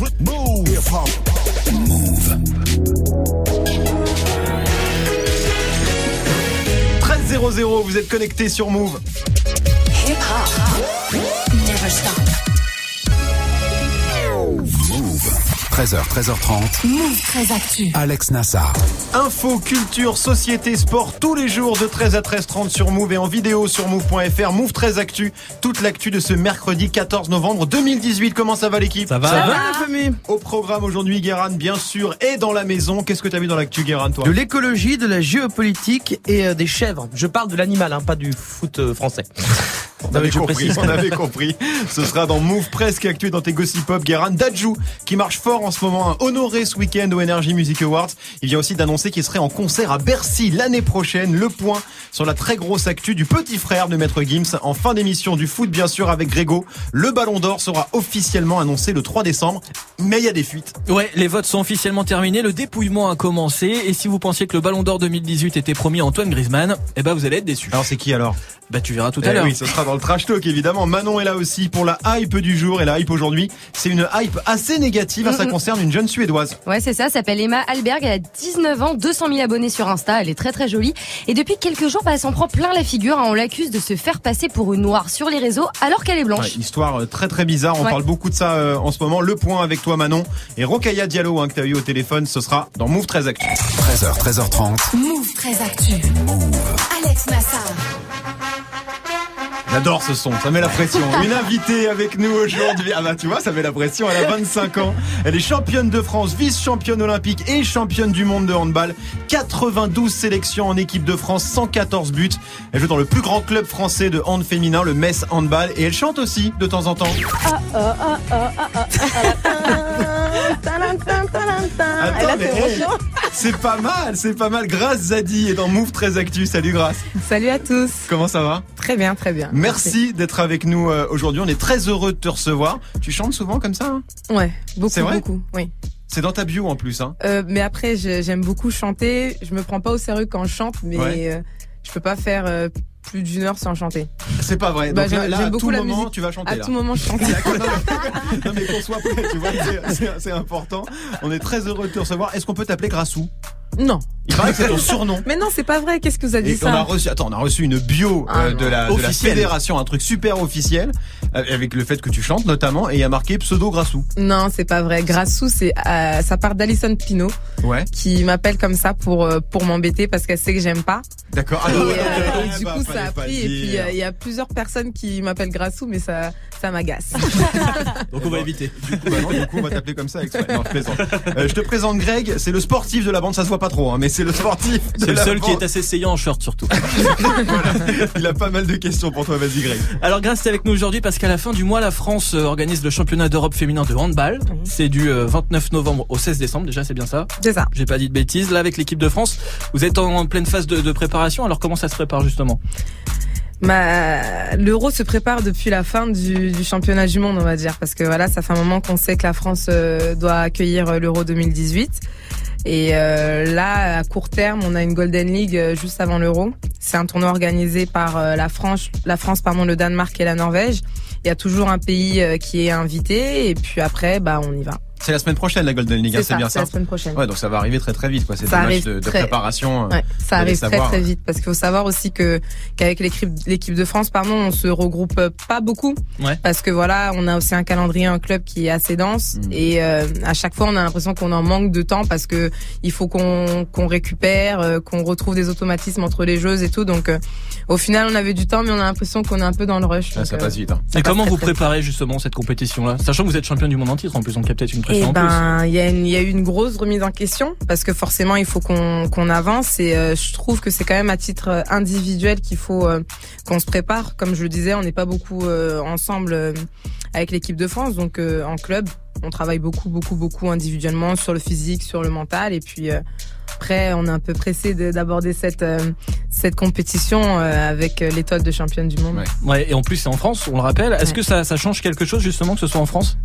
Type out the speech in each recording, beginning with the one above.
Move. Hip hop. Move. 13.00, vous êtes connectés sur Move. Hip hop. Never stop. 13h, 13h30. Move très actu. Alex Nassar. Info, culture, société, sport, tous les jours de 13 à 13h30 sur Move et en vidéo sur Move.fr. Move 13 Actu, toute l'actu de ce mercredi 14 novembre 2018. Comment ça va l'équipe? Ça va, la famille? Au programme aujourd'hui, Guéran, bien sûr, est dans la maison. Qu'est-ce que t'as vu dans l'actu, Guéran, toi? De l'écologie, de la géopolitique et euh, des chèvres. Je parle de l'animal, hein, pas du foot euh, français. On avait compris, on avait compris. Ce sera dans Move Presque Actu et dans tes Gossip Pop. Guéran Dajou, qui marche fort en ce moment, honoré ce week-end au Energy Music Awards. Il vient aussi d'annoncer qu'il serait en concert à Bercy l'année prochaine. Le point sur la très grosse actu du petit frère de Maître Gims. En fin d'émission du foot, bien sûr, avec Grégo. Le Ballon d'Or sera officiellement annoncé le 3 décembre. Mais il y a des fuites. Ouais, les votes sont officiellement terminés, le dépouillement a commencé, et si vous pensiez que le Ballon d'Or 2018 était promis à Antoine Griezmann, eh ben vous allez être déçus. Alors c'est qui alors? Bah tu verras tout Eh à l'heure. oui, ce sera dans le trash talk évidemment. Manon est là aussi pour la hype du jour et la hype aujourd'hui, c'est une hype assez négative. Ça concerne une jeune suédoise. Ouais, c'est ça, elle s'appelle Emma Alberg, elle a 19 ans, 200 000 abonnés sur Insta, elle est très très jolie. Et depuis quelques jours, bah, elle s'en prend plein la figure, hein. on l'accuse de se faire passer pour une noire sur les réseaux alors qu'elle est blanche. Ouais, histoire euh, très très bizarre. On Ouais. parle beaucoup de ça euh, en ce moment. Le point avec toi Manon et Rokaya Diallo hein, que t'as eu au téléphone. Ce sera dans Move 13 Actu. 13h, 13h30. Move très actu. Alex Nassar. J'adore ce son, ça met la pression. Une invitée avec nous aujourd'hui. Ah bah tu vois, ça met la pression. Elle a 25 ans. Elle est championne de France, vice-championne olympique et championne du monde de handball. 92 sélections en équipe de France, 114 buts. Elle joue dans le plus grand club français de hand féminin, le Metz Handball. Et elle chante aussi de temps en temps. C'est pas mal, c'est pas mal. Grâce Zadi est dans Move 13 Actu. Salut Grâce. Salut à tous. Comment ça va Très bien, très bien. Merci d'être avec nous euh, aujourd'hui. On est très heureux de te recevoir. Tu chantes souvent comme ça hein? Ouais, beaucoup, C'est vrai? beaucoup. Oui. C'est dans ta bio en plus. Hein Euh, mais après, j'aime beaucoup chanter. Je me prends pas au sérieux quand je chante, mais Ouais. euh, je peux pas faire euh, plus d'une heure sans chanter. c'est pas vrai. Bah, Donc là, à tout la moment, musique. tu vas chanter. À là. tout moment, je chante. Non, mais- qu'on soit prêt, tu vois, c'est important. On est très heureux de te recevoir. Est-ce qu'on peut t'appeler Grassou? Non. Il paraît que c'est ton surnom. Mais non, c'est pas vrai. Qu'est-ce que vous avez Et dit on a ça reçu, attends, on a reçu une bio Ah, euh, de, la, de la Officielle. fédération, un truc super officiel, euh, avec le fait que tu chantes notamment, et il y a marqué pseudo Grassou. Non, c'est pas vrai. Grassou, c'est euh, ça part d'Alison Pino Ouais, qui m'appelle comme ça pour euh, pour m'embêter parce qu'elle sait que j'aime pas. d'accord. Ah, Et, euh, ah, et du bah, coup, fallait ça a pris. Et puis euh, il y a plusieurs personnes qui m'appellent Grassou, mais ça ça m'agace. Donc on va éviter. Du coup, bah non, du coup, on va t'appeler comme ça. exprès. Non, je. Euh, je te présente Greg, c'est le sportif de la bande, ça se voit pas trop, hein, mais c'est le sportif. C'est le seul qui est assez saillant en short surtout. Il a pas mal de questions pour toi, vas-y Greg. Alors Grâce est avec nous aujourd'hui parce qu'à la fin du mois, la France euh, organise le championnat d'Europe féminin de handball. C'est du euh, 29 novembre au 16 décembre, déjà c'est bien ça? C'est ça. J'ai pas dit de bêtises. Là avec l'équipe de France, vous êtes en pleine phase de, de préparation. Alors comment ça se prépare justement? Bah, l'euro se prépare depuis la fin du, du championnat du monde, on va dire, parce que voilà, ça fait un moment qu'on sait que la France euh, doit accueillir euh, l'euro 2018. Et euh, là, à court terme, on a une Golden League euh, juste avant l'euro. C'est un tournoi organisé par euh, la France, la France, pardon, le Danemark et la Norvège. Il y a toujours un pays euh, qui est invité, et puis après, bah, on y va. C'est la semaine prochaine la Golden League, hein, C'est c'est ça, bien c'est ça. la semaine prochaine. Ouais, donc ça va arriver très très vite, quoi. C'est des Ça matchs arrive de, de très- préparation. Ouais, ça arrive très savoir. très vite parce qu'il faut savoir aussi que qu'avec l'équipe l'équipe de France pardon on se regroupe euh, pas beaucoup Ouais. parce que voilà on a aussi un calendrier un club qui est assez dense Mhm. et euh, à chaque fois on a l'impression qu'on en manque de temps parce que il faut qu'on qu'on récupère euh, qu'on retrouve des automatismes entre les joueuses et tout donc euh, au final on avait du temps mais on a l'impression qu'on est un peu dans le rush Ah, donc, ça euh, passe vite. Hein. ça Et passe comment très, vous préparez justement cette compétition-là? Sachant que vous êtes champion du monde en titre en plus, donc il y a peut-être une Eh plus. ben, il y a une, il y a eu une grosse remise en question parce que forcément il faut qu'on avance et euh, je trouve que c'est quand même à titre euh, individuel qu'il faut euh, qu'on se prépare. Comme je le disais, on n'est pas beaucoup euh, ensemble euh, avec l'équipe de France, donc euh, en club, on travaille beaucoup, beaucoup, beaucoup individuellement sur le physique, sur le mental et puis. euh, après, on est un peu pressé de- d'aborder cette euh, cette compétition euh, avec l'étoile de championne du monde. Ouais. Ouais, et en plus c'est en France, on le rappelle. Est-ce Ouais. que ça, ça change quelque chose justement que ce soit en France?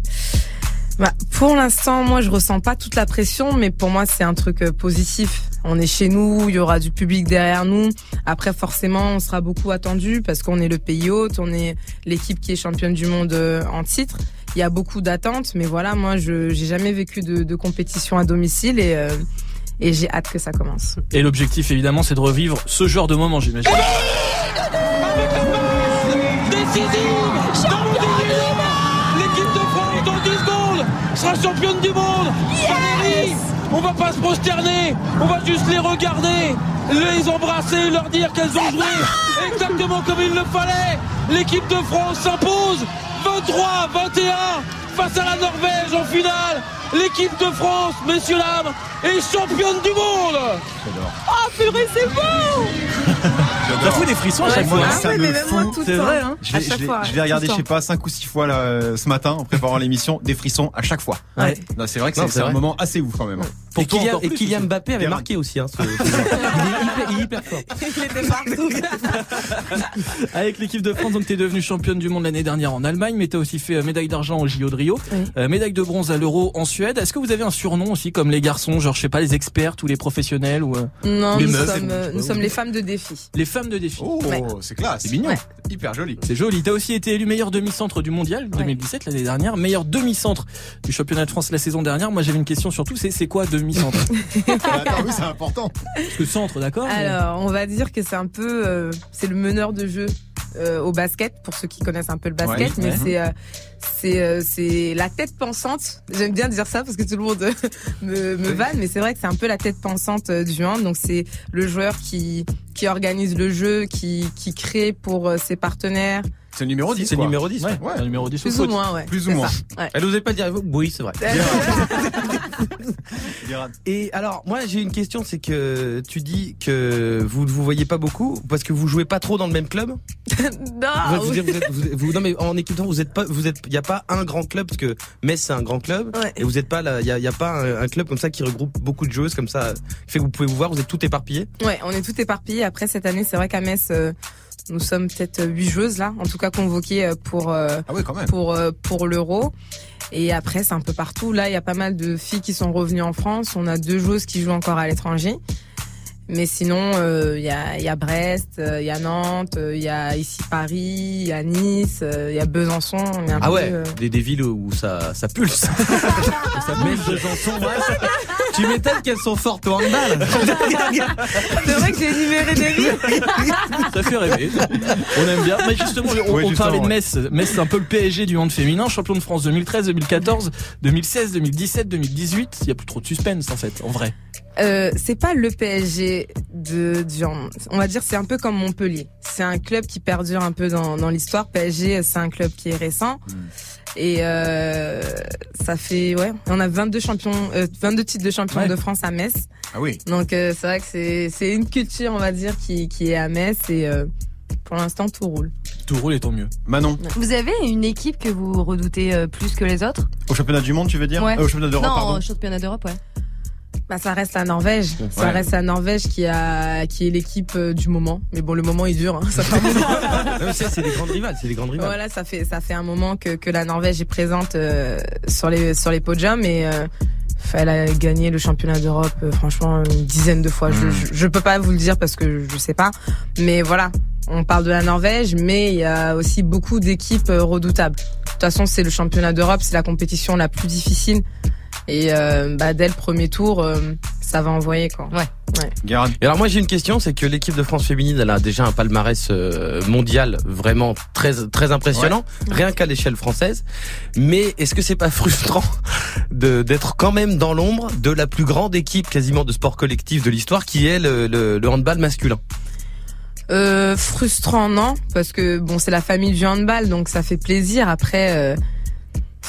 Bah, pour l'instant, moi, je ressens pas toute la pression, mais pour moi, c'est un truc euh, positif. On est chez nous, il y aura du public derrière nous. Après, forcément, on sera beaucoup attendu parce qu'on est le pays hôte, on est l'équipe qui est championne du monde euh, en titre, il y a beaucoup d'attentes, mais voilà, moi, je j'ai jamais vécu de, de compétition à domicile et euh, et j'ai hâte que ça commence. Et l'objectif, évidemment, c'est de revivre ce genre de moment, j'imagine. Décisive dans le début. L'équipe de France dans 10 secondes sera championne du monde. Valérie, on va pas se prosterner, on va juste les regarder, les embrasser, leur dire qu'elles ont joué exactement comme il le fallait. L'équipe de France s'impose 23-21 face à la Norvège en finale. L'équipe de France, messieurs dames, est championne du monde. Oh purée, c'est beau Ça fout des frissons à chaque fois. Ah ça ouais, me moi, fout. C'est vrai, hein Je vais, je vais regarder, je sais pas, 5 ou 6 fois là, euh, ce matin en préparant l'émission, des frissons à chaque fois. Ouais. Non, C'est vrai que c'est un moment assez ouf quand même. hein. Pour et toi, Kylian, et plus, Kylian. Mbappé avait marqué aussi. Hein, ce- il, est hyper, il est hyper fort. Il était partout. Avec l'équipe de France, donc t'es devenue championne du monde l'année dernière en Allemagne, mais t'as aussi fait euh, médaille d'argent au JO de Rio, Oui. euh, médaille de bronze à l'Euro en Suède. Est-ce que vous avez un surnom aussi comme les garçons, genre je sais pas les experts ou les professionnels ou euh, Non, Les nous meufs, sommes, euh, nous sommes les femmes de défi. les femmes de défi Oh, Ouais. c'est classe. C'est mignon. Ouais. Hyper joli. C'est joli. T'as aussi été élu meilleur demi-centre du mondial 2017 l'année dernière, meilleur demi-centre du championnat de France la saison dernière. Moi j'avais une question surtout, c'est c'est quoi demi-centre? Attends, oui, c'est important. Parce que centre, d'accord mais- Alors, on va dire que c'est un peu, euh, c'est le meneur de jeu euh, au basket pour ceux qui connaissent un peu le basket, Ouais, mais c'est euh, c'est euh, c'est la tête pensante. J'aime bien dire ça parce que tout le monde me me vanne, mais c'est vrai que c'est un peu la tête pensante euh, du hand. Donc c'est le joueur qui qui organise le jeu, qui qui crée pour euh, ses partenaires. C'est le numéro 10. C'est le numéro 10. Ouais, Ouais. un numéro 10 au Plus ou moins, ouais. Plus ou moins. ouais. Elle osait pas dire. Oui, c'est vrai. Et alors, moi, j'ai une question, c'est que tu dis que vous ne vous voyez pas beaucoup parce que vous jouez pas trop dans le même club? non, vous, oui. vous êtes- vous êtes- vous- non, mais en équipe de vous êtes pas, vous êtes, il y a pas un grand club parce que Metz c'est un grand club Ouais. et vous êtes pas là, il y a, y a pas un, un club comme ça qui regroupe beaucoup de joueuses comme ça, fait que vous pouvez vous voir, vous êtes tout éparpillés. Ouais, on est tout éparpillé. Après cette année, c'est vrai qu'à Metz, euh, nous sommes peut-être huit joueuses là, en tout cas convoquées euh, pour euh, Ah pour euh, pour l'Euro. Et après, c'est un peu partout. Là, il y a pas mal de filles qui sont revenues en France. On a deux joueuses qui jouent encore à l'étranger. Mais sinon, euh, il y, a, il y a Brest, euh, il y a Nantes, euh, il y a ici Paris, il y a Nice, euh, il y a Besançon. un Ah peu, ouais, des, des villes où ça, ça pulse. ça Besançon, ouais. Tu m'étonnes qu'elles sont fortes au handball. C'est vrai que j'ai énuméré des villes. Ça fait rêver. On aime bien. Mais justement, on, Oui, on justement, parlait de. Metz. Metz, c'est un peu le PSG du hand féminin. Champion de France 2013, 2014, 2016, 2017, 2018. Il y a plus trop de suspense, en fait, en vrai. Euh, c'est pas le PSG de, du. On va dire c'est un peu comme Montpellier. C'est un club qui perdure un peu dans, dans l'histoire. PSG, c'est un club qui est récent. Et euh, ça fait ouais, on a 22 champions, euh, 22 titres de champion Ouais. de France à Metz. Ah oui. Donc euh, c'est vrai que c'est c'est une culture on va dire qui qui est à Metz et euh, pour l'instant tout roule. Tout roule et tant mieux. Manon, Vous avez une équipe que vous redoutez euh, plus que les autres? Au championnat du monde, tu veux dire? Ouais. Euh, Au championnat d'Europe, Non, pardon. au championnat d'Europe, ouais. Bah ça reste la Norvège. Ça reste la Norvège qui a qui est l'équipe euh, du moment. Mais bon le moment il dure. Hein. Ça fait un c'est des grandes rivales, c'est des grandes rivales. Voilà, ça fait ça fait un moment que, que la Norvège est présente euh, sur les sur les podiums et euh, elle a gagné le championnat d'Europe euh, franchement une dizaine de fois. Je, Mm. je je peux pas vous le dire parce que je sais pas, mais voilà, on parle de la Norvège, mais il y a aussi beaucoup d'équipes euh, redoutables. De toute façon, c'est le championnat d'Europe, c'est la compétition la plus difficile et euh, bah, dès le premier tour, euh, ça va envoyer quoi. Gérard. Et alors moi j'ai une question, c'est que l'équipe de France féminine elle a déjà un palmarès euh, mondial vraiment très très impressionnant, rien qu'à l'échelle française. Mais est-ce que c'est pas frustrant de d'être quand même dans l'ombre de la plus grande équipe quasiment de sport collectif de l'histoire qui est le, le, le handball masculin? Euh, frustrant non parce que bon c'est la famille du handball donc ça fait plaisir après euh,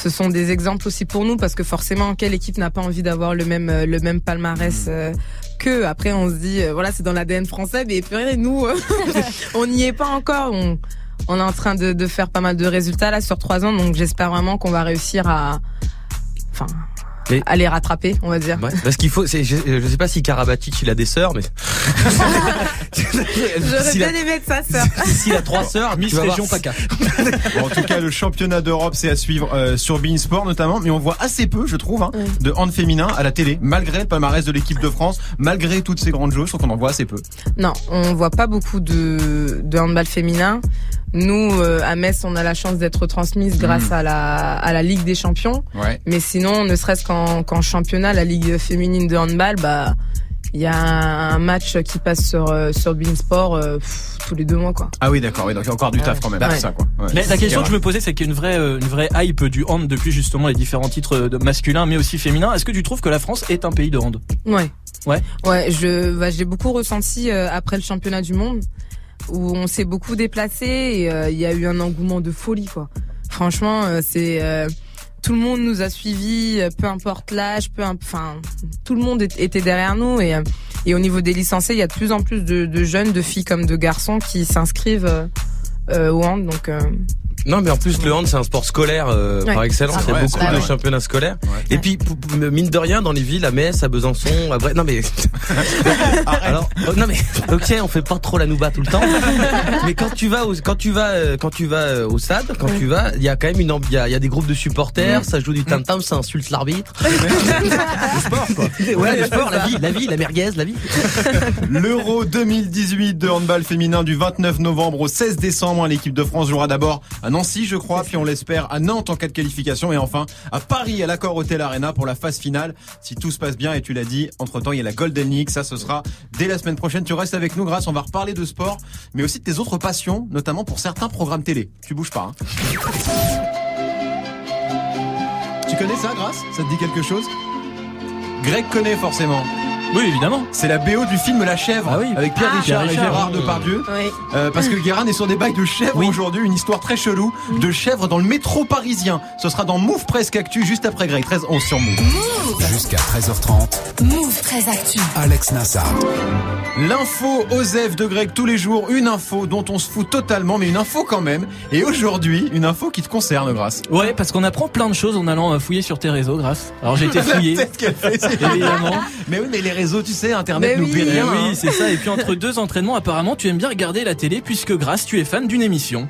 ce sont des exemples aussi pour nous parce que forcément quelle équipe n'a pas envie d'avoir le même euh, le même palmarès euh, que après on se dit euh, voilà c'est dans l'ADN français mais purée, nous euh, on n'y est pas encore. On on est en train de, de faire pas mal de résultats là sur trois ans donc j'espère vraiment qu'on va réussir à enfin Mais- à les rattraper on va dire Ouais. Parce qu'il faut, c'est, je, je sais pas si Karabatic il a des sœurs, mais j'aurais bien aimé être sa sœur s'il a trois sœurs, Miss Région PACA. Bon, en tout cas, le championnat d'Europe, c'est à suivre euh, sur Bein Sport notamment, mais on voit assez peu, je trouve, hein, de hand féminin à la télé, malgré le palmarès de l'équipe de France, malgré toutes ces grandes joueuses, je trouve qu'on en voit assez peu. Non, on voit pas beaucoup de, de handball féminin. Nous, euh, à Metz, on a la chance d'être transmise grâce à la à la Ligue des Champions. Ouais. Mais sinon, ne serait-ce qu'en qu'en championnat, la Ligue féminine de handball, bah il y a un match qui passe sur euh, sur Beansport euh, pff, tous les deux mois quoi. Ah oui, d'accord. Oui, donc il y a encore du taf quand même. Ouais. C'est ça, quoi. Ouais. Mais la question que je me posais, c'est qu'il y a une vraie, euh, une vraie hype du hand depuis justement les différents titres masculins, mais aussi féminins. Est-ce que tu trouves que la France est un pays de hand? Ouais. Ouais. Ouais, je bah, j'ai beaucoup ressenti euh, après le championnat du monde où on s'est beaucoup déplacé et euh, il y a eu un engouement de folie quoi. Franchement, euh, c'est euh, tout le monde nous a suivis, peu importe l'âge, peu enfin tout le monde était derrière nous et au niveau des licenciés, il y a de plus en plus de, de jeunes, de filles comme de garçons qui s'inscrivent au hand donc Non, mais en plus, le hand, c'est un sport scolaire euh, Ouais. par excellence. Ah Il y a beaucoup de championnats scolaires. Ouais. Et puis, pou- mine de rien, dans les villes, à Metz, à Besançon, à Brest. Non, mais. Alors, oh, non, mais, ok, on fait pas trop la nouba tout le temps. mais quand tu vas au, quand tu vas, euh, quand tu vas euh, au stade, quand tu vas, il y a quand même une, il y a, il y a des groupes de supporters, ça joue du tam-tam, ça insulte l'arbitre. le sport, quoi. Ouais, le sport, la vie, la vie, la merguez, la vie. L'Euro 2018 de handball féminin du 29 novembre au 16 décembre. L'équipe de France jouera d'abord à Nancy, je crois, puis on l'espère à Nantes en cas de qualification et enfin à Paris à l'accord Hotel Arena pour la phase finale. Si tout se passe bien et tu l'as dit, entre temps il y a la Golden League, ça ce sera dès la semaine prochaine. Tu restes avec nous grâce, on va reparler de sport, mais aussi de tes autres passions, notamment pour certains programmes télé. Tu bouges pas. Hein. Tu connais ça, Grâce Ça te dit quelque chose? Greg connaît forcément. Oui, évidemment. C'est la BO du film La Chèvre Ah oui. avec Pierre Ah. Richard Pierre et Richard. Gérard Depardieu. oui. Euh, parce que Guérin est sur des bails de chèvres aujourd'hui, une histoire très chelou de chèvres dans le métro parisien. Ce sera dans Move Presque Actu juste après Greg 13 11 sur Move. Jusqu'à 13h30, Move très actu. Alex Nassar. L'info Osef de Greg tous les jours, une info dont on se fout totalement, mais une info quand même. Et aujourd'hui, une info qui te concerne, Grâce. Ouais, parce qu'on apprend plein de choses en allant euh, fouiller sur tes réseaux, grâce. Alors j'ai été La fouillé. tête qu'elle fait, Évidemment. Mais oui, mais les réseaux, tu sais, Internet Mais n'oublie oui. Eh rien. hein. oui, c'est ça. Et puis entre deux entraînements, apparemment, tu aimes bien regarder la télé puisque grâce, tu es fan d'une émission.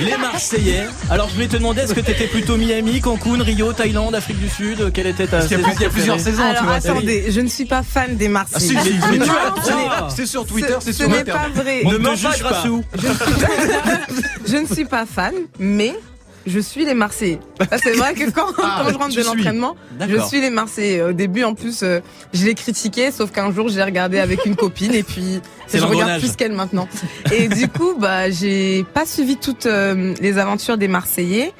Les Marseillais. Alors je voulais te demander, est-ce que t'étais plutôt Miami, Cancun, Rio, Thaïlande, Afrique du Sud? Quelle était ta Parce qu'il y a saison plus- il y a plusieurs saisons, tu vois. attendez, je ne suis pas fan des Ah, si, Marseillais. si, ce n'est- c'est sur Twitter, c'est ce sur n'est pas vrai. On Ne pas, juge pas. Je ne suis pas fan, mais je suis les Marseillais. C'est vrai que quand, Ah, quand je rentre de l'entraînement, je suis les Marseillais. Au début, en plus, euh, je l'ai critiqué, sauf qu'un jour, j'ai regardé avec une copine et puis je regarde plus qu'elle maintenant. Et du coup, bah, j'ai pas suivi toutes euh, les aventures des Marseillais.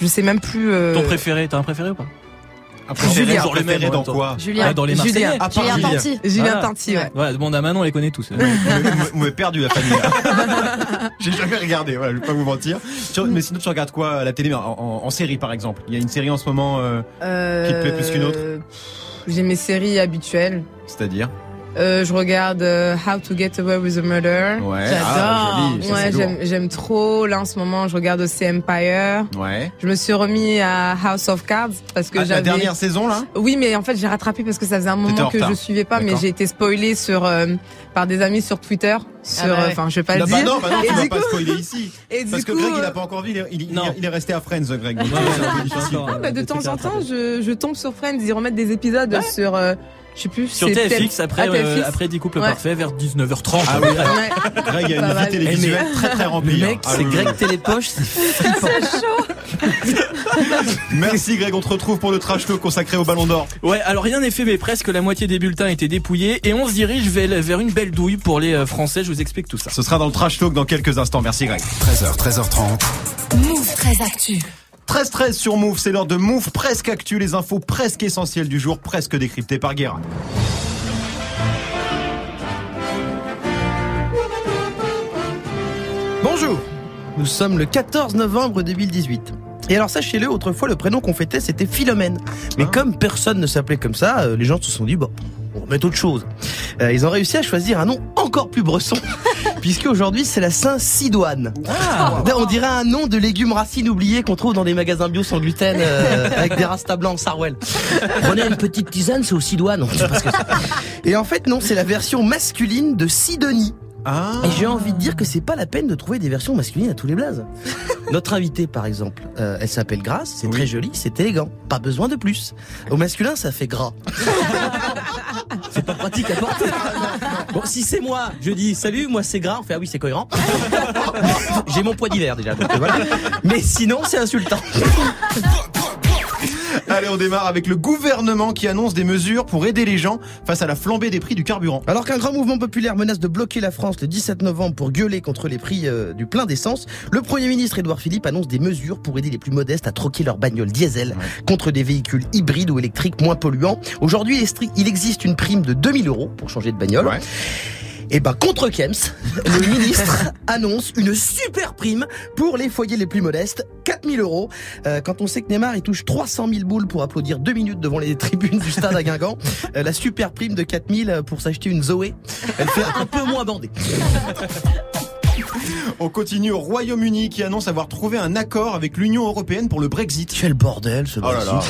Je sais même plus. euh, Ton préféré, t'as un préféré ou pas? Après, Julien. toujours le Préféré même dans quoi Julien. Ah, Dans les Julien. Marseillais. À part Julien Julien. Tanti. Julien Ah. Tanti, ouais. Ouais, demande à Manon, on les connaît tous. Vous m'avez perdu la famille. J'ai jamais regardé, voilà, je vais pas vous mentir. Mais sinon, tu regardes quoi à la télé? En, en- en série, par exemple Il y a une série en ce moment, euh, Qui te plaît plus qu'une autre? Euh, J'ai mes séries habituelles. c'est-à-dire? Euh, je regarde euh, How to Get Away with a Murder. Ouais. J'adore. Ah, ça, ouais, j'aime, j'aime trop. Là, en ce moment, je regarde aussi Empire. Ouais. Je me suis remis à House of Cards parce que Ah, la j'avais. dernière saison, là? Oui, mais en fait, j'ai rattrapé parce que ça faisait un moment que je suivais pas, mais j'ai été spoilé sur euh, par des amis sur Twitter. Sur, Ah bah ouais. euh, enfin, je vais pas Non, le bah dire. non, bah non, tu vas du pas coup, spoiler ici. et Parce que coup, Greg, il euh, a pas encore vu, il, il- il- Non. il est resté à Friends, Greg. donc ah, bah, de temps en temps, je, je tombe sur Friends, ils remettent des épisodes sur, euh, je sais plus, Sur c'est TFX, après, euh, TFX. après 10 couples Ouais. parfaits, vers 19h30. Ah oui, Ouais. Greg, il y a une vie télévisuelle très très remplie. Le hein. mec, Ah c'est oui. Greg Télépoche, c'est flippant. Merci Greg, on te retrouve pour le trash talk consacré au Ballon d'Or. Ouais, alors rien n'est fait, mais presque la moitié des bulletins étaient dépouillés et on se dirige vers vers une belle douille pour les euh, Français. Je vous explique tout ça. Ce sera dans le trash talk dans quelques instants. Merci Greg. 13h, 13h30, Move très actu. 13-13 sur Move, c'est l'heure de Move presque actu, les infos presque essentielles du jour, presque décryptées par Guérin. Bonjour, nous sommes le 14 novembre 2018. Et alors sachez-le, autrefois le prénom qu'on fêtait c'était Philomène. Mais Ah. comme personne ne s'appelait comme ça, euh, les gens se sont dit bon, on va mettre autre chose. Euh, ils ont réussi à choisir un nom encore plus bresson, puisque aujourd'hui c'est la Saint-Sidoine. Ah, On dirait un nom de légumes racines oubliés qu'on trouve dans des magasins bio sans gluten euh, avec des rastas blancs en Sarwell. Prenez une petite tisane, c'est au Sidoine. on sait pas ce que c'est. Et en fait non, c'est la version masculine de Sidonie. Ah Et j'ai envie de dire que c'est pas la peine de trouver des versions masculines à tous les blazes. Notre invitée, par exemple, euh, elle s'appelle Grace, c'est Oui. très joli, c'est élégant, pas besoin de plus. Au masculin, ça fait gras. c'est pas pratique à porter. Bon, si c'est moi, je dis salut, moi c'est gras, on fait ah oui, c'est cohérent. J'ai mon poids d'hiver déjà, donc voilà. Mais sinon, c'est insultant. Allez, on démarre avec le gouvernement qui annonce des mesures pour aider les gens face à la flambée des prix du carburant. Alors qu'un grand mouvement populaire menace de bloquer la France le 17 novembre pour gueuler contre les prix euh, du plein d'essence, le Premier ministre Édouard Philippe annonce des mesures pour aider les plus modestes à troquer leur bagnole diesel contre des véhicules hybrides ou électriques moins polluants. Aujourd'hui, il existe une prime de 2000 euros pour changer de bagnole. Et ben contre Kems, le ministre annonce une super prime pour les foyers les plus modestes, 4000 euros. Euh, quand on sait que Neymar il touche 300 000 boules pour applaudir deux minutes devant les tribunes du stade à Guingamp, euh, la super prime de 4000 pour s'acheter une Zoé, elle fait un peu moins bander. On continue au Royaume-Uni qui annonce avoir trouvé un accord avec l'Union européenne pour le Brexit. Quel bordel ce Oh là là.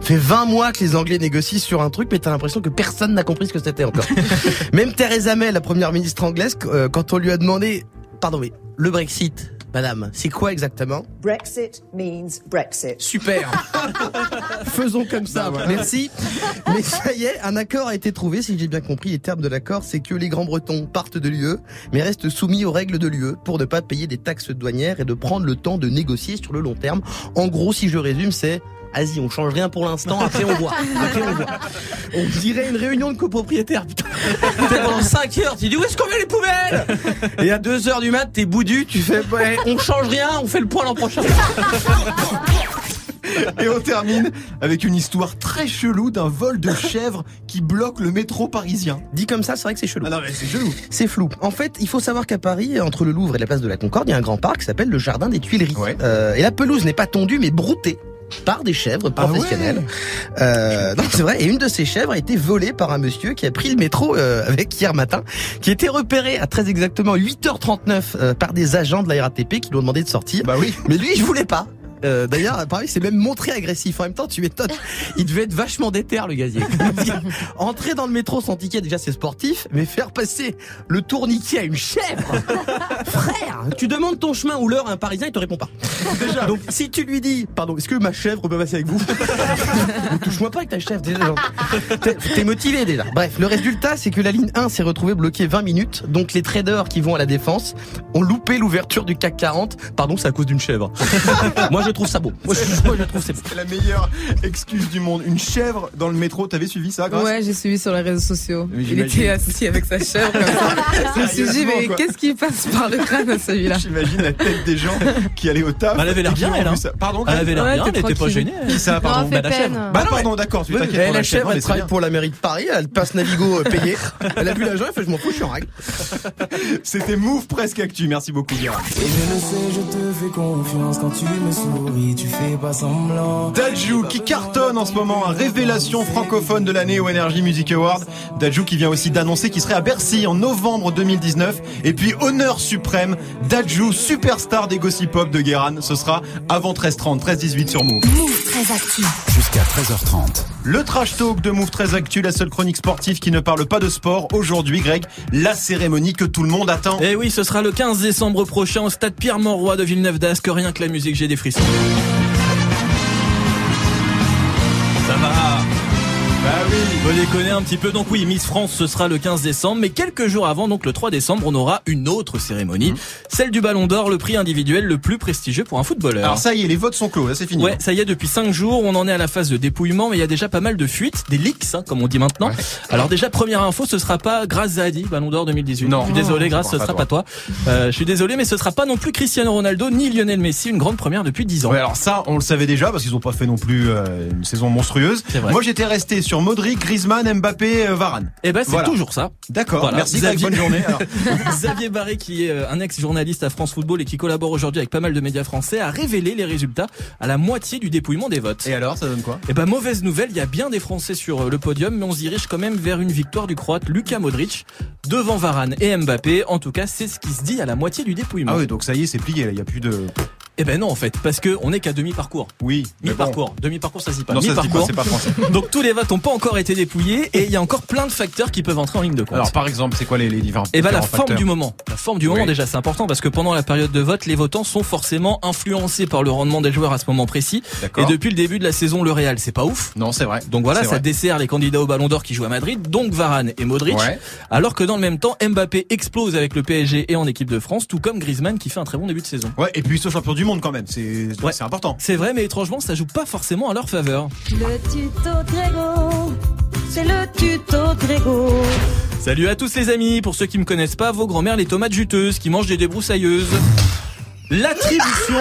Fait 20 mois que les Anglais négocient sur un truc, mais t'as l'impression que personne n'a compris ce que c'était encore. Même Theresa May, la première ministre anglaise, euh, quand on lui a demandé, pardon, mais le Brexit, madame, c'est quoi exactement? Brexit means Brexit. Super. Faisons comme ça. Merci. Mais ça y est, un accord a été trouvé. Si j'ai bien compris, les termes de l'accord, c'est que les Grands-Bretons partent de l'UE, mais restent soumis aux règles de l'UE pour ne pas payer des taxes douanières et de prendre le temps de négocier sur le long terme. En gros, si je résume, c'est Vas-y, on change rien pour l'instant, après on voit. Après on voit. On dirait une réunion de copropriétaires, putain. T'es pendant 5 heures, tu dis où est-ce qu'on met les poubelles? Et à 2 heures du mat, t'es boudu, tu fais ouais, on change rien, on fait le point l'an prochain. Et on termine avec une histoire très chelou d'un vol de chèvre qui bloque le métro parisien. Dit comme ça, c'est vrai que c'est chelou. Ah non, mais c'est chelou. C'est flou. En fait, il faut savoir qu'à Paris, entre le Louvre et la place de la Concorde, il y a un grand parc qui s'appelle le Jardin des Tuileries. Euh, et la pelouse n'est pas tondue, mais broutée par des chèvres Ah professionnelles. Euh, non, c'est vrai. Et une de ces chèvres a été volée par un monsieur qui a pris le métro euh, avec hier matin, qui a été repéré à très exactement 8h39 euh, par des agents de la RATP qui lui ont demandé de sortir. Bah oui. Mais lui, je voulais pas. Euh, D'ailleurs, pareil, c'est même montré agressif. En même temps, tu m'étonnes. Il devait être vachement déter, le gazier. Entrer dans le métro sans ticket, déjà, c'est sportif, mais faire passer le tourniquet à une chèvre, frère, tu demandes ton chemin ou l'heure à un Parisien, il te répond pas. Déjà. Donc, si tu lui dis, pardon, est-ce que ma chèvre peut passer avec vous? Ne touche-moi pas avec ta chèvre. Déjà, T'es motivé déjà. Bref, le résultat, c'est que la ligne 1 s'est retrouvée bloquée 20 minutes. Donc, les traders qui vont à la défense ont loupé l'ouverture du CAC 40. Pardon, c'est à cause d'une chèvre. Moi, je trouve ça beau. Moi, je, moi, je trouve c'est beau. C'est la meilleure excuse du monde. Une chèvre dans le métro, t'avais suivi ça, grâce Ouais, j'ai suivi sur les réseaux sociaux. Mais Il était assis avec sa chèvre comme ça. Je me suis dit, mais qu'est-ce qui passe par le crâne à celui-là? J'imagine la tête des gens qui allaient au taf. Elle avait l'air bien, elle, hein. Pardon, Elle avait l'air Ouais, bien, elle était pas gênée. Qui ça, pardon Bah, la chèvre. Bah pardon, d'accord, tu t'inquiètes la chèvre, elle travaille pour la mairie de Paris, elle passe Navigo euh, payé. Elle a vu l'agent, elle fait je m'en fous, je suis en règle. C'était Move Presque Actu. Merci beaucoup. Et je le sais, je te fais confiance quand tu me souris, tu fais pas semblant. Dajou qui cartonne en ce moment, un révélation francophone de l'année au Energy Music Award. Dajou qui vient aussi d'annoncer qu'il serait à Bercy en novembre 2019. Et puis honneur suprême, Dajou, superstar des gossip pop de Guéran. Ce sera avant 13h30, 13h18 sur Move. Move très actu. Jusqu'à 13h30. Le trash talk de Move très Actu, la seule chronique sportive qui ne parle pas de sport. Aujourd'hui, Greg, la cérémonie que tout le monde attend. Et oui, ce sera le 15 décembre prochain au stade Pierre-Mauroy de Villeneuve-d'Ascq. Rien que la musique, j'ai des frissons. Les connaissez un petit peu. Donc oui, Miss France, ce sera le 15 décembre. Mais quelques jours avant, donc le 3 décembre, on aura une autre cérémonie. Celle du Ballon d'Or, le prix individuel le plus prestigieux pour un footballeur. Alors ça y est, les votes sont clos, là c'est fini. Ouais, ça y est, depuis 5 jours, on en est à la phase de dépouillement, mais il y a déjà pas mal de fuites, des leaks, hein, comme on dit maintenant. Alors déjà, première info, ce sera pas Grace Zadi, Ballon d'Or 2018. Non. Je suis désolé, c'est ce sera pas toi. Euh, je suis désolé, mais ce sera pas non plus Cristiano Ronaldo ni Lionel Messi, une grande première depuis 10 ans. Ouais, alors ça, on le savait déjà parce qu'ils ont pas fait non plus euh, une saison monstrueuse. C'est vrai. Moi, j'étais resté sur Modric, Griezmann, Mbappé, euh, Varane. Et ben c'est Voilà. toujours ça. D'accord. Voilà. Merci. Xavier- bonne journée. Alors. Xavier Barré, qui est euh, un ex-journaliste à France Football et qui collabore aujourd'hui avec pas mal de médias français, a révélé les résultats à la moitié du dépouillement des votes. Et alors, ça donne quoi? Eh ben mauvaise nouvelle, il y a bien des Français sur euh, le podium, mais on se dirige quand même vers une victoire du Croate Luka Modric devant Varane et Mbappé. En tout cas, c'est ce qui se dit à la moitié du dépouillement. Ah oui, donc ça y est, c'est plié. là. Il y a plus de. Eh ben non en fait, parce que on est qu'à demi-parcours. Oui. bon. Mi-parcours. Demi-parcours ça se dit pas. Non, Mi-parcours. c'est pas français. Donc tous les votes n'ont pas encore été dépouillés et il y a encore plein de facteurs qui peuvent entrer en ligne de compte. Alors par exemple, c'est quoi les, les différents Et bah la forme facteurs du moment. La forme du moment déjà c'est important parce que pendant la période de vote, les votants sont forcément influencés par le rendement des joueurs à ce moment précis. Et depuis le début de la saison, le Real c'est pas ouf. Non, c'est vrai. Donc voilà, ça vrai. dessert les candidats au Ballon d'Or qui jouent à Madrid, donc Varane et Modric. Ouais. Alors que dans le même temps, Mbappé explose avec le PSG et en équipe de France, tout comme Griezmann qui fait un très bon début de saison. Ouais, et puis ils sont champions du monde quand même. C'est Ouais. c'est important. C'est vrai, mais étrangement, ça joue pas forcément à leur faveur. Le tuto Grégo, c'est le tuto Grégo. Salut à tous les amis. Pour ceux qui me connaissent pas, vos grand-mères les tomates juteuses qui mangent des débroussailleuses. L'attribution.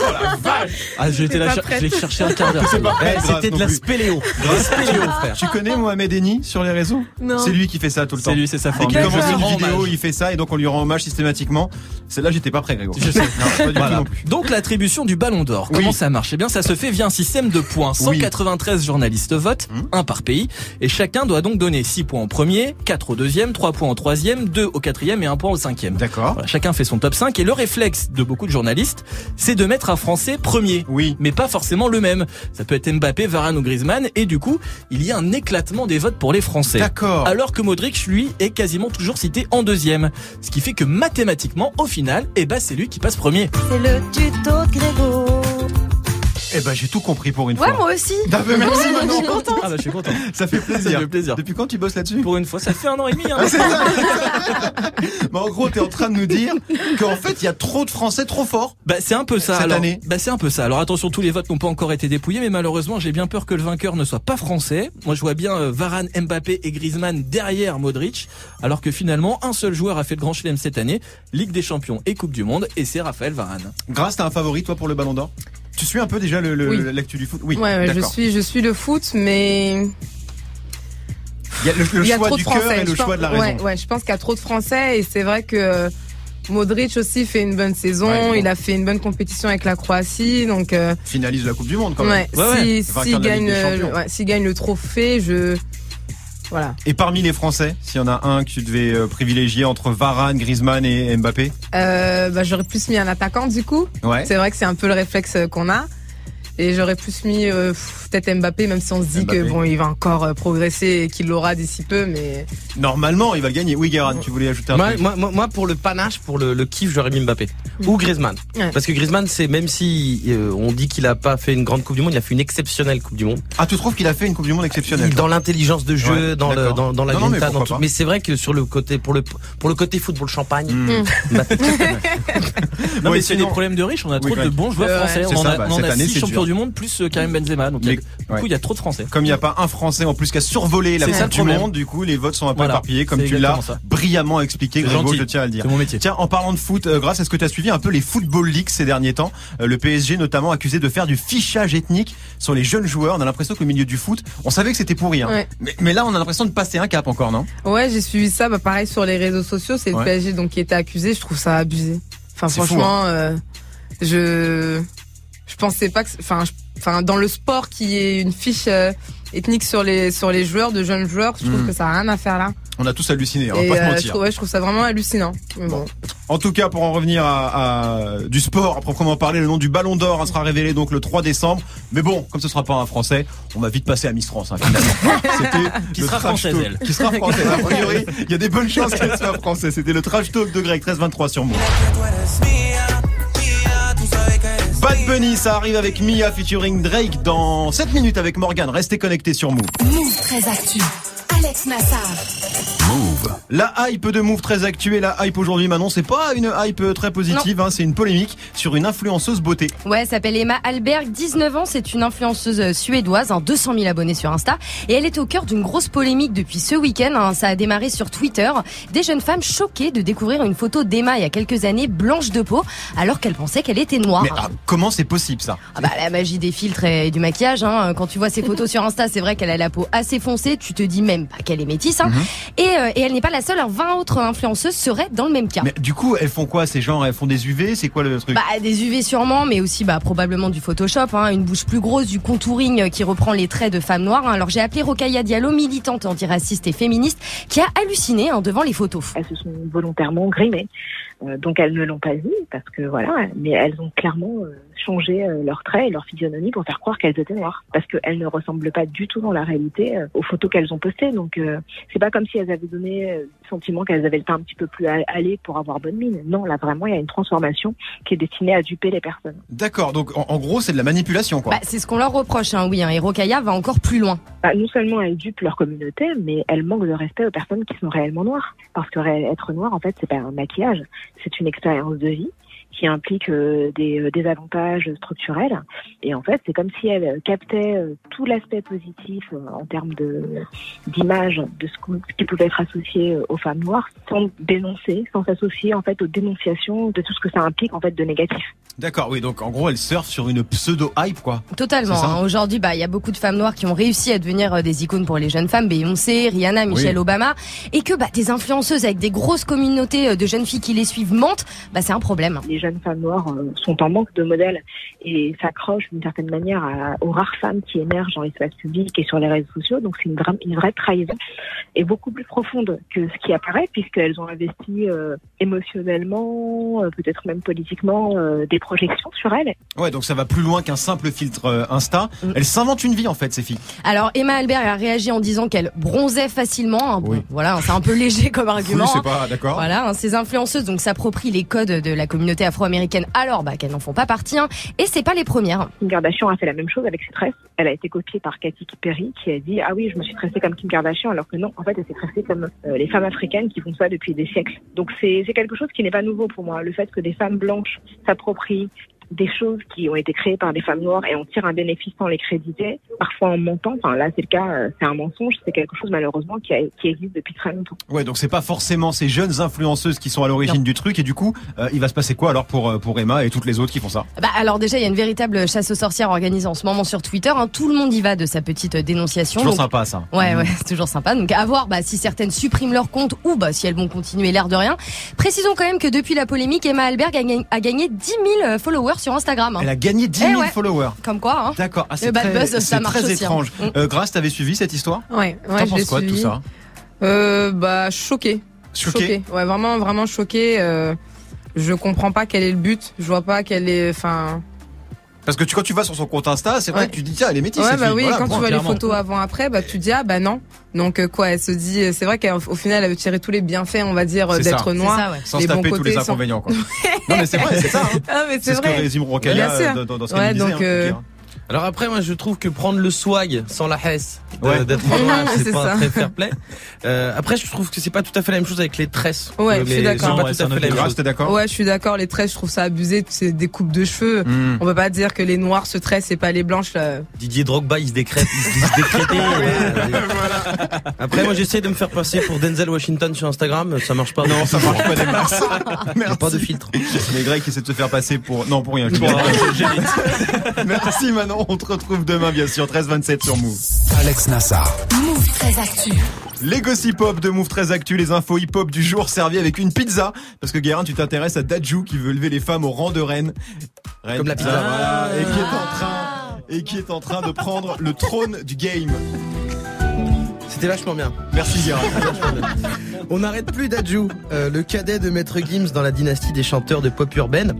Oh la vache Ah, j'ai été là, j'ai cherché un quart d'heure. Eh, C'était de la spéléo. Grave. Spéléo, frère. Tu connais Mohamed Eni sur les réseaux Non. C'est lui qui fait ça tout le temps. C'est lui, c'est sa Dès forme. qu'il commence une vidéo, il fait ça et donc on lui rend hommage systématiquement. Celle-là, j'étais pas prêt, Grégo. Je sais. Non, pas du tout Voilà. non plus. Donc l'attribution du Ballon d'Or, Oui. comment ça marche? Eh bien ça se fait via un système de points. Oui. 193 journalistes votent, Hum. un par pays, et chacun doit donc donner 6 points au premier, 4 au deuxième, 3 points au troisième, 2 au quatrième et 1 point au cinquième. D'accord. Voilà, chacun fait son top 5 et le réflexe de beaucoup de journalistes, c'est de mettre un Français premier. Oui. Mais pas forcément le même. Ça peut être Mbappé, Varane ou Griezmann et du coup, il y a un éclatement des votes pour les Français. D'accord. Alors que Modric, lui, est quasiment toujours cité en deuxième. Ce qui fait que mathématiquement, au final, eh ben, c'est lui qui passe premier. C'est le tuto Grégo. Eh ben, j'ai tout compris pour une Ouais, fois. moi aussi. Ah ben, merci Je Manon. suis contente. Ah bah, je suis content. Ça fait plaisir. Ça fait plaisir. Depuis quand tu bosses là-dessus Pour une fois, ça fait un an et demi. Hein. Ah, c'est ça. Mais en gros, t'es en train de nous dire qu'en fait, il y a trop de Français trop forts. Bah c'est un peu ça. Cette alors, année. Bah c'est un peu ça. Alors attention, tous les votes n'ont pas encore été dépouillés, mais malheureusement, j'ai bien peur que le vainqueur ne soit pas français. Moi, je vois bien euh, Varane, Mbappé et Griezmann derrière Modric, alors que finalement, un seul joueur a fait le Grand Chelem cette année, Ligue des Champions et Coupe du Monde, et c'est Raphaël Varane. Grâce, t'as un favori, toi, pour le Ballon d'Or? Tu suis un peu déjà le- le- Oui. l'actu du foot? Oui, Ouais, je suis, je suis le foot, mais Il y a le, le il y a choix trop du de cœur Français. et le Je choix pense- de la raison. Ouais, ouais, je pense qu'il y a trop de Français et c'est vrai que euh, Modric aussi fait une bonne saison. Ouais, bon. Il a fait une bonne compétition avec la Croatie, donc euh, Finalise la Coupe du Monde quand même. si- s'il gagne, euh, s'il gagne le trophée, je voilà. Et parmi les Français, s'il y en a un que tu devais euh, privilégier entre Varane, Griezmann et Mbappé? Euh, bah, j'aurais plus mis un attaquant du coup. Ouais. C'est vrai que c'est un peu le réflexe euh, qu'on a. Et j'aurais plus mis euh, peut-être Mbappé, même si on se dit Mbappé. que bon, il va encore euh, progresser et qu'il l'aura d'ici peu, mais Normalement, il va le gagner. Oui, Guérin, tu voulais ajouter un Moi, truc moi, moi, moi, pour le panache, pour le, le kiff, j'aurais mis Mbappé ou Griezmann. Ouais. Parce que Griezmann, c'est même si euh, on dit qu'il a pas fait une grande Coupe du Monde, il a fait une exceptionnelle Coupe du Monde. Ah, tu trouves qu'il a fait une Coupe du Monde exceptionnelle Dans l'intelligence de jeu, Ouais, dans, le, dans, dans la Non, non, mais tout. Mais c'est vrai que sur le côté, pour le pour le côté football champagne, Hmm. Non mais c'est des problèmes de riches. On a trop Oui, de bons joueurs français. On en a, cette année, c'est dur. Du monde plus euh, Karim Benzema. Donc il y a- Mais- du ouais. coup, il y a trop de Français. Comme il n'y a pas un Français en plus qui a survolé la Coupe le du. Monde, du coup les votes sont un peu Voilà. éparpillés, comme tu l'as brillamment expliqué, Grégo, je tiens à le dire. C'est mon métier. Tiens, en parlant de foot, euh, grâce à ce que tu as suivi un peu les football leagues ces derniers temps, euh, le PSG notamment accusé de faire du fichage ethnique sur les jeunes joueurs. On a l'impression qu'au milieu du foot, on savait que c'était pourri. Hein. Ouais. Mais, mais là, on a l'impression de passer un cap encore, non? Ouais, j'ai suivi ça. Bah, pareil sur les réseaux sociaux, c'est Ouais. le PSG donc qui était accusé. Je trouve ça abusé. Enfin, fou, franchement, euh, je je pensais pas que, enfin, je- enfin, dans le sport qui est une fiche euh, ethnique sur les sur les joueurs, de jeunes joueurs, je trouve Mm. que ça a rien à faire là. On a tous halluciné, on va Et pas se euh, je mentir. trouve, ouais, je trouve ça vraiment hallucinant. Mais bon. En tout cas, pour en revenir à, à du sport, à proprement parler, le nom du Ballon d'Or hein, sera révélé donc le 3 décembre. Mais bon, comme ce sera pas un Français, on va vite passer à Miss France hein, finalement. C'était Qui le sera trash française, talk. elle. Qui sera française. A priori, il y a des bonnes chances qu'elle soit française. C'était le trash talk de Greg 1323 sur Move. Bad Bunny, ça arrive avec Mia featuring Drake dans 7 minutes avec Morgan. Restez connectés sur Move. Move très actu. Alex Nassar. Move. La hype de Move très actuelle, la hype aujourd'hui Manon, c'est pas une hype euh, très positive, hein, c'est une polémique sur une influenceuse beauté. Ouais, elle s'appelle Emma Alberg, 19 ans, c'est une influenceuse euh, suédoise, hein, 200 000 abonnés sur Insta, et elle est au cœur d'une grosse polémique depuis ce week-end. hein. ça a démarré sur Twitter. Des jeunes femmes choquées de découvrir une photo d'Emma il y a quelques années blanche de peau, alors qu'elles pensaient qu'elle était noire. Mais ah, comment c'est possible ça? Ah bah la magie des filtres et du maquillage. Hein. Quand tu vois ses photos sur Insta, c'est vrai qu'elle a la peau assez foncée. Tu te dis même pas qu'elle est métisse. Hein. et, euh, et elle n'est pas la seule. hein. 20 autres influenceuses seraient dans le même cas. Mais du coup, elles font quoi Ces gens, elles font des UV C'est quoi le truc? Bah, des UV sûrement, mais aussi bah, probablement du Photoshop, hein, une bouche plus grosse, du contouring euh, qui reprend les traits de femmes noires. hein. Alors j'ai appelé Rokaya Diallo, militante antiraciste et féministe, qui a halluciné hein, devant les photos. Elles se sont volontairement grimées. Euh, donc elles ne l'ont pas dit parce que voilà, mais elles ont clairement euh, changé euh, leurs traits et leur physionomie pour faire croire qu'elles étaient noires parce qu'elles ne ressemblent pas du tout dans la réalité euh, aux photos qu'elles ont postées. Donc euh, c'est pas comme si elles avaient donné euh, le sentiment qu'elles avaient le teint un petit peu plus a- allé pour avoir bonne mine. Non, là vraiment il y a une transformation qui est destinée à duper les personnes. D'accord, donc en, en gros, c'est de la manipulation, quoi. Bah, c'est ce qu'on leur reproche, hein, oui. Hein, et Rokaya va encore plus loin. Bah, non seulement elles dupent leur communauté, mais elles manquent de respect aux personnes qui sont réellement noires. Parce que être noir, en fait, c'est pas un maquillage, c'est une expérience de vie qui implique euh, des euh, désavantages structurels. Et en fait, c'est comme si elles euh, captaient euh, tout l'aspect positif euh, en termes de d'image de ce, qui pouvait être associé euh, aux femmes noires, sans dénoncer, sans s'associer en fait aux dénonciations de tout ce que ça implique en fait de négatif. D'accord, oui, donc en gros, elles surfent sur une pseudo-hype, quoi. Totalement. Hein. Aujourd'hui, bah, il y a beaucoup de femmes noires qui ont réussi à devenir euh, des icônes pour les jeunes femmes, Beyoncé, Rihanna, Michelle Oui. Obama, et que bah, des influenceuses avec des grosses communautés euh, de jeunes filles qui les suivent mentent, bah, c'est un problème. Les jeunes femmes noires euh, sont en manque de modèles et s'accrochent d'une certaine manière à- aux rares femmes qui émergent dans l'espace public et sur les réseaux sociaux. Donc c'est une, vra- une vraie trahison et beaucoup plus profonde que ce qui apparaît puisqu'elles ont investi euh, émotionnellement, euh, peut-être même politiquement, euh, des projections sur elles. Ouais, donc ça va plus loin qu'un simple filtre euh, Insta. Mm. Elles s'inventent une vie, en fait, ces filles. Alors Emma Albert a réagi en disant qu'elle bronzait facilement. hein. Bon, Oui. Voilà, hein, c'est un peu léger comme argument. Oui, c'est hein. pas, d'accord. Voilà, hein, ces influenceuses donc s'approprient les codes de la communauté afro-américaine alors bah, qu'elles n'en font pas partie. hein. Et c'est pas les premières. Kim Kardashian a fait la même chose avec ses tresses. Elle a été copiée par Katy Perry qui a dit ah oui je me suis tressée comme Kim Kardashian alors que non en fait elle s'est tressée comme euh, les femmes africaines qui font ça depuis des siècles. Donc c'est quelque chose qui n'est pas nouveau pour moi. Le fait que des femmes blanches s'approprient des choses qui ont été créées par des femmes noires et on tire un bénéfice sans les créditer, parfois en mentant. Enfin là c'est le cas, euh, c'est un mensonge. C'est quelque chose malheureusement qui, a- qui existe depuis très longtemps. Ouais, donc c'est pas forcément ces jeunes influenceuses qui sont à l'origine du truc. Et du coup, euh, il va se passer quoi alors pour, euh, pour Emma et toutes les autres qui font ça? Bah alors déjà il y a une véritable chasse aux sorcières organisée en ce moment sur Twitter. hein. Tout le monde y va de sa petite euh, dénonciation. Toujours Donc- sympa, ça. Ouais, ouais, c'est toujours sympa. Donc à voir bah, si certaines suppriment leur compte ou bah, si elles vont continuer l'air de rien. Précisons quand même que depuis la polémique, Emma Alberg a gagné, a gagné 10 000 followers sur Instagram. hein. Elle a gagné 10 000 Eh ouais. followers. Comme quoi, hein. D'accord. Ah, c'est Le bad très, buzz, ça c'est marche très aussi, hein. étrange. Mm. Euh, Grace, t'avais suivi cette histoire? Ouais, ouais, T'en penses quoi de tout ça? Euh, bah choqué. Choqué Ouais, vraiment, vraiment choqué. Euh, je comprends pas quel est le but. Je vois pas quel est, enfin. Parce que tu, quand tu vas sur son compte Insta, c'est vrai Ouais. que tu dis tiens, elle est métisse. Ouais, bah fille. oui. Voilà, quand point, tu vois les clairement. photos avant après, bah tu dis ah bah non. Donc euh, quoi, elle se dit, euh, c'est vrai qu'au au final, elle veut tirer tous les bienfaits, on va dire, euh, d'être C'est noir. ça, ouais. Sans les se taper bons tous les côtés, sans- inconvénients. Quoi. non, mais c'est vrai, c'est ça. hein. Ah mais C'est ce que vrai. résume euh, dans, dans ce Ouais, disait. donc, hein, euh, Rokaya. Alors après, moi, je trouve que prendre le swag sans la hesse Ouais. d'être noir, c'est pas ça. très fair play. Euh, après, je trouve que c'est pas tout à fait la même chose avec les tresses. Ouais, Euh, je suis les- d'accord. Ouais, tout c'est à un fait la autre même Grace, chose. t'es d'accord Ouais, je suis d'accord. Les tresses, je trouve ça abusé. C'est des coupes de cheveux. Hmm. On peut pas dire que les noirs se tressent et pas les blanches. Là. Didier Drogba, il se décrète, il se décréter. voilà. Après, moi, j'essaie de me faire passer pour Denzel Washington sur Instagram. Ça marche pas. Non, ça marche pas des masses. A pas de filtre. Mais Greg qui essaie de se faire passer pour. Non, pour rien, Merci Manon, on te retrouve demain bien sûr, 13-27 sur Move. Alex Nassar. Move très actu. Les gossip hop de Move très Actu, les infos hip hop du jour servis avec une pizza. Parce que Guérin, tu t'intéresses à Dajou qui veut lever les femmes au rang de reine. Reine Comme la pizza. voilà, et qui est en train, et qui est en train de prendre le trône du game. C'était vachement bien. Merci Guérin. On n'arrête plus d'Adjou, euh, le cadet de Maître Gims dans la dynastie des chanteurs de pop urbaine.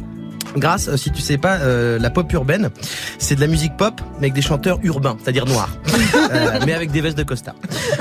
Grâce, euh, si tu sais pas, euh, la pop urbaine, c'est de la musique pop, mais avec des chanteurs urbains, c'est-à-dire noirs, Euh, mais avec des vestes de costard.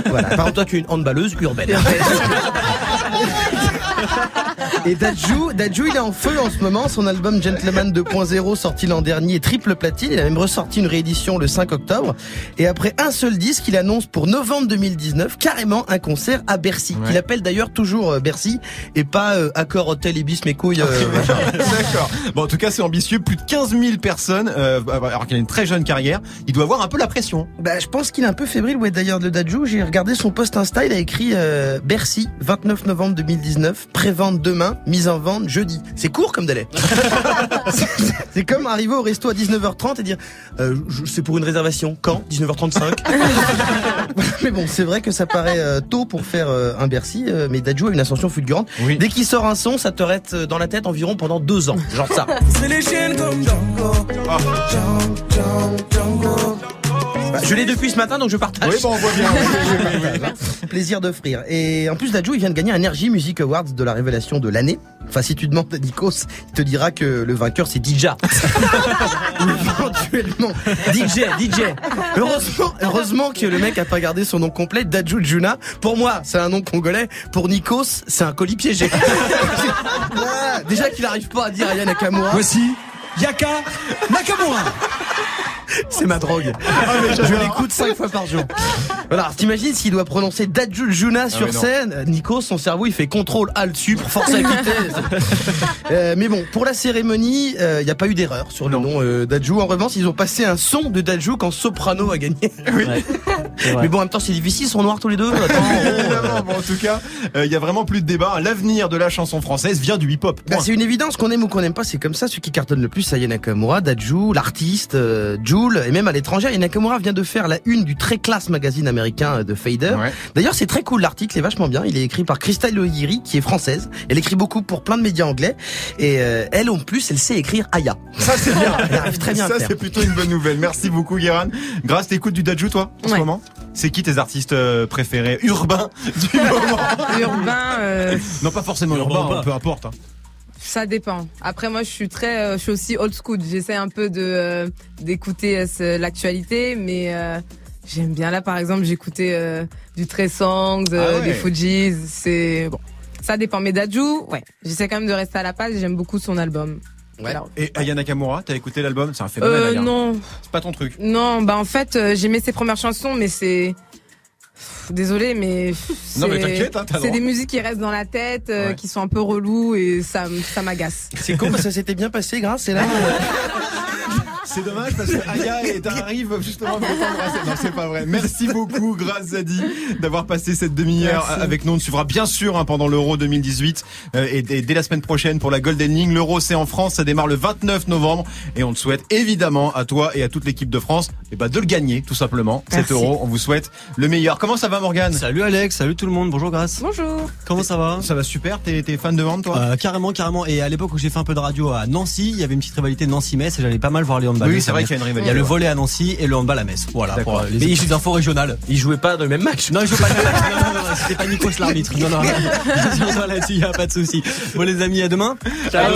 Voilà. Par contre, toi, tu es une handballeuse urbaine. Et Dadju, Dadju, il est en feu en ce moment. Son album Gentleman 2.0 sorti l'an dernier, est triple platine. Il a même ressorti une réédition le 5 octobre. Et après un seul disque, il annonce pour novembre 2019 carrément un concert à Bercy. Ouais. Qu'il appelle d'ailleurs toujours euh, Bercy et pas euh, Accor Hôtel Ibis mes couilles. euh. D'accord. Bon, en tout cas, c'est ambitieux. Plus de 15 000 personnes, euh, alors qu'il a une très jeune carrière. Il doit avoir un peu la pression. Bah, je pense qu'il est un peu fébrile. Ouais, d'ailleurs, le Dadju, j'ai regardé son post Insta. Il a écrit euh, Bercy, 29 novembre 2019, prévente demain, mise en vente jeudi. C'est court comme délai. C'est- comme arriver au resto à 19h30 et dire euh, c'est pour une réservation quand? 19h35. mais bon, c'est vrai que ça paraît euh, tôt pour faire euh, un Bercy, mais Dadju a une ascension fulgurante. Dès qu'il sort un son, ça te reste dans la tête environ pendant deux ans, genre ça. C'est les chaînes comme Django. Django, Django, Django. Bah, je l'ai depuis ce matin, donc je partage. Oui, bon, on voit bien. Plaisir d'offrir. Et en plus, Dadju, il vient de gagner un Energy Music Awards de la révélation de l'année. Enfin, si tu demandes à Nikos, il te dira que le vainqueur, c'est Dija. Éventuellement. DJ, DJ. Heureusement, heureusement que le mec a pas gardé son nom complet, Dadju Juna. Pour moi, c'est un nom congolais. Pour Nikos, c'est un colis piégé. Déjà qu'il arrive pas à dire Aya Nakamura. Voici Yaka Nakamura. C'est ma drogue. Ah, mais je l'écoute cinq fois par jour. Voilà, alors, t'imagines s'il doit prononcer Dadjul Juna sur Ah, non. scène, Nico, son cerveau, il fait contrôle alt sup pour force à quitter. Euh, mais bon, pour la cérémonie, il n'y a pas eu d'erreur sur le nom euh, Dadju. En revanche, ils ont passé un son de Dadju quand Soprano a gagné. mais bon, en même temps, c'est difficile, ils sont noirs tous les deux. Attends, Évidemment, bon, en tout cas, euh, il y a vraiment plus de débat. L'avenir de la chanson française vient du hip-hop. Bah, Point. c'est une évidence qu'on aime ou qu'on n'aime pas, c'est comme ça. Ceux qui cartonnent le plus, c'est Nakamura, Dadju, l'artiste, euh, Jul, et même à l'étranger. Aya Nakamura vient de faire la une du très classe magazine américain euh, de Fader. D'ailleurs, c'est très cool, l'article est vachement bien. Il est écrit par Christelle Oyiri, qui est française. Elle écrit beaucoup pour plein de médias anglais. Et euh, elle, en plus, elle sait écrire Aya. Ça c'est bien. Elle arrive très bien Ça c'est plutôt une bonne nouvelle. Merci beaucoup Guéran. Grâce t'écoutes du Dadju toi en ce Ouais. moment? C'est qui tes artistes euh, préférés? Urbains du moment Urbain, euh, Non pas forcément Urbain urbain, ou pas. peu importe. hein. ça dépend. Après, moi, je suis très, euh, je suis aussi old school. J'essaie un peu de euh, d'écouter euh, l'actualité, mais euh, j'aime bien là, par exemple, j'écoutais euh, du Trey Songs, Ah ouais. des Fujis. C'est bon, ça dépend. Mais Dadju, ouais, j'essaie quand même de rester à la page. J'aime beaucoup son album. Et Aya Nakamura, t'as écouté l'album? C'est un phénomène. Euh, non, C'est pas ton truc. non, bah en fait, euh, j'aimais ses premières chansons, mais c'est Désolé, mais Non, mais c'est- t'inquiète, hein, c'est des musiques qui restent dans la tête, euh, Ouais. qui sont un peu relous et ça, ça m'agace. C'est con, parce que ça s'était bien passé, grâce, c'est là. C'est dommage parce que Aya est- arrive justement pour t'embrasser. Non, c'est pas vrai. Merci beaucoup, grâce Zadi, d'avoir passé cette demi-heure avec nous. On te suivra bien sûr hein, pendant l'Euro 2018 euh, et, et dès la semaine prochaine pour la Golden League. L'Euro, c'est en France. Ça démarre le 29 novembre et on te souhaite évidemment à toi et à toute l'équipe de France eh ben, de le gagner, tout simplement. Cet. Euro, on vous souhaite le meilleur. Comment ça va, Morgane? Salut Alex, salut tout le monde, bonjour Grâce. Bonjour. Comment ça va? Ça va super, t'es t'es fan de vente toi? Euh, carrément, carrément. Et à l'époque où j'ai fait un peu de radio à Nancy, il y avait une petite rivalité Nancy-Metz et j'allais pas mal voir les handball. Oui, c'est vrai qu'il y a une rivalité, Il y a le volet à Nancy et le handball à Metz. Voilà. Pour, euh, les les infos régionales. Ils jouaient pas dans le même match. Non, ils jouaient pas le même match. Non, non, non, non, c'était pas Nikos l'arbitre. Non, non, là-dessus, il y a pas de souci. Bon les amis, à demain. Ciao.